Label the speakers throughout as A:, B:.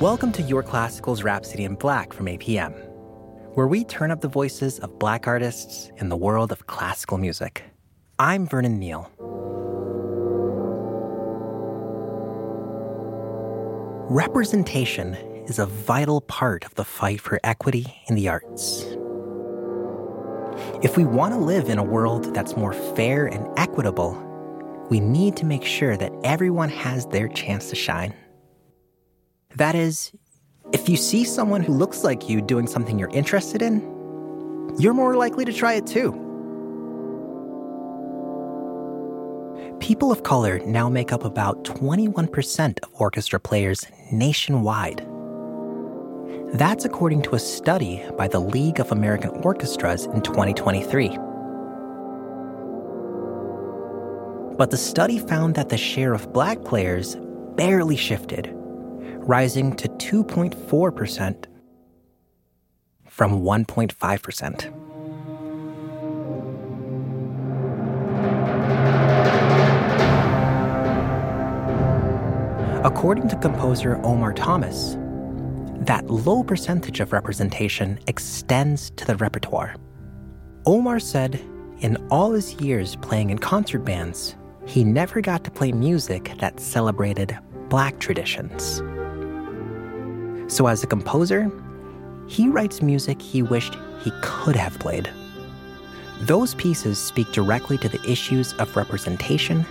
A: Welcome to Your Classical's Rhapsody in Black from APM, where we turn up the voices of black artists in the world of classical music. I'm Vernon Neal. Representation is a vital part of the fight for equity in the arts. If we want to live in a world that's more fair and equitable, we need to make sure that everyone has their chance to shine. That is, if you see someone who looks like you doing something you're interested in, you're more likely to try it too. People of color now make up about 21% of orchestra players nationwide. That's according to a study by the League of American Orchestras in 2023. But the study found that the share of black players barely shifted rising to 2.4% from 1.5%. According to composer Omar Thomas, that low percentage of representation extends to the repertoire. Omar said in all his years playing in concert bands, he never got to play music that celebrated black traditions. So, as a composer, he writes music he wished he could have played. Those pieces speak directly to the issues of representation,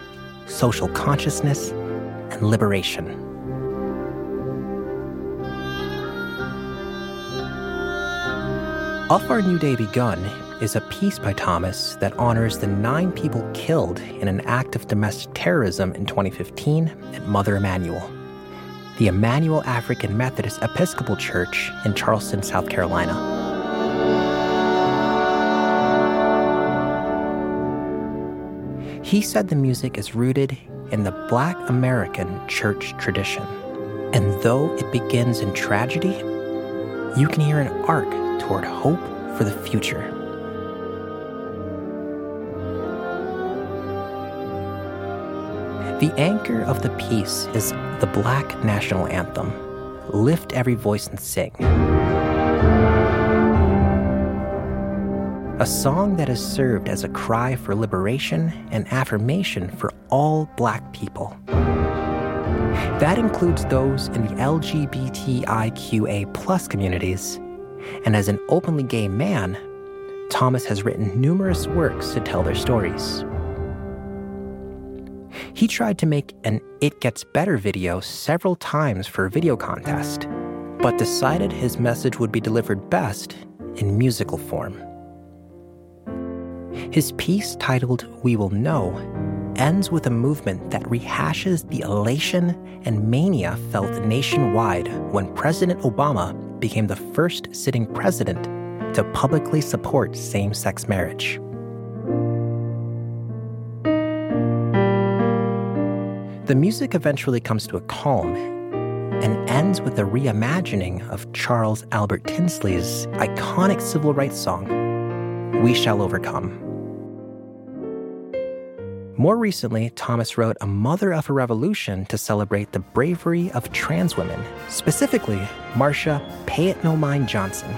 A: social consciousness, and liberation. Of Our New Day Begun is a piece by Thomas that honors the nine people killed in an act of domestic terrorism in 2015 at Mother Emanuel the Emanuel African Methodist Episcopal Church in Charleston, South Carolina. He said the music is rooted in the Black American church tradition. And though it begins in tragedy, you can hear an arc toward hope for the future. The anchor of the piece is the Black National Anthem Lift Every Voice and Sing. A song that has served as a cry for liberation and affirmation for all Black people. That includes those in the LGBTIQA plus communities. And as an openly gay man, Thomas has written numerous works to tell their stories. He tried to make an It Gets Better video several times for a video contest, but decided his message would be delivered best in musical form. His piece titled We Will Know ends with a movement that rehashes the elation and mania felt nationwide when President Obama became the first sitting president to publicly support same sex marriage. The music eventually comes to a calm and ends with a reimagining of Charles Albert Tindley's iconic civil rights song, We Shall Overcome. More recently, Thomas wrote A Mother of a Revolution to celebrate the bravery of trans women, specifically Marsha Pay It No Mind Johnson,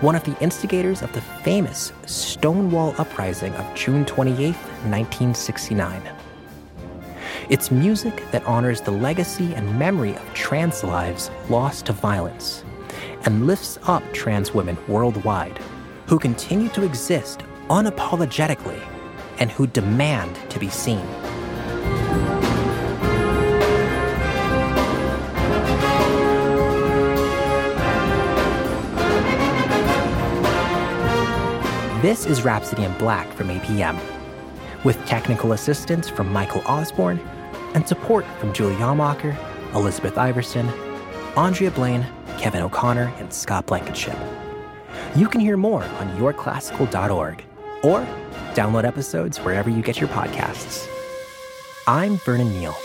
A: one of the instigators of the famous Stonewall Uprising of June 28, 1969. It's music that honors the legacy and memory of trans lives lost to violence and lifts up trans women worldwide who continue to exist unapologetically and who demand to be seen. This is Rhapsody in Black from APM, with technical assistance from Michael Osborne and support from Julie Amacher, Elizabeth Iverson, Andrea Blaine, Kevin O'Connor, and Scott Blankenship. You can hear more on yourclassical.org or download episodes wherever you get your podcasts. I'm Vernon Neal.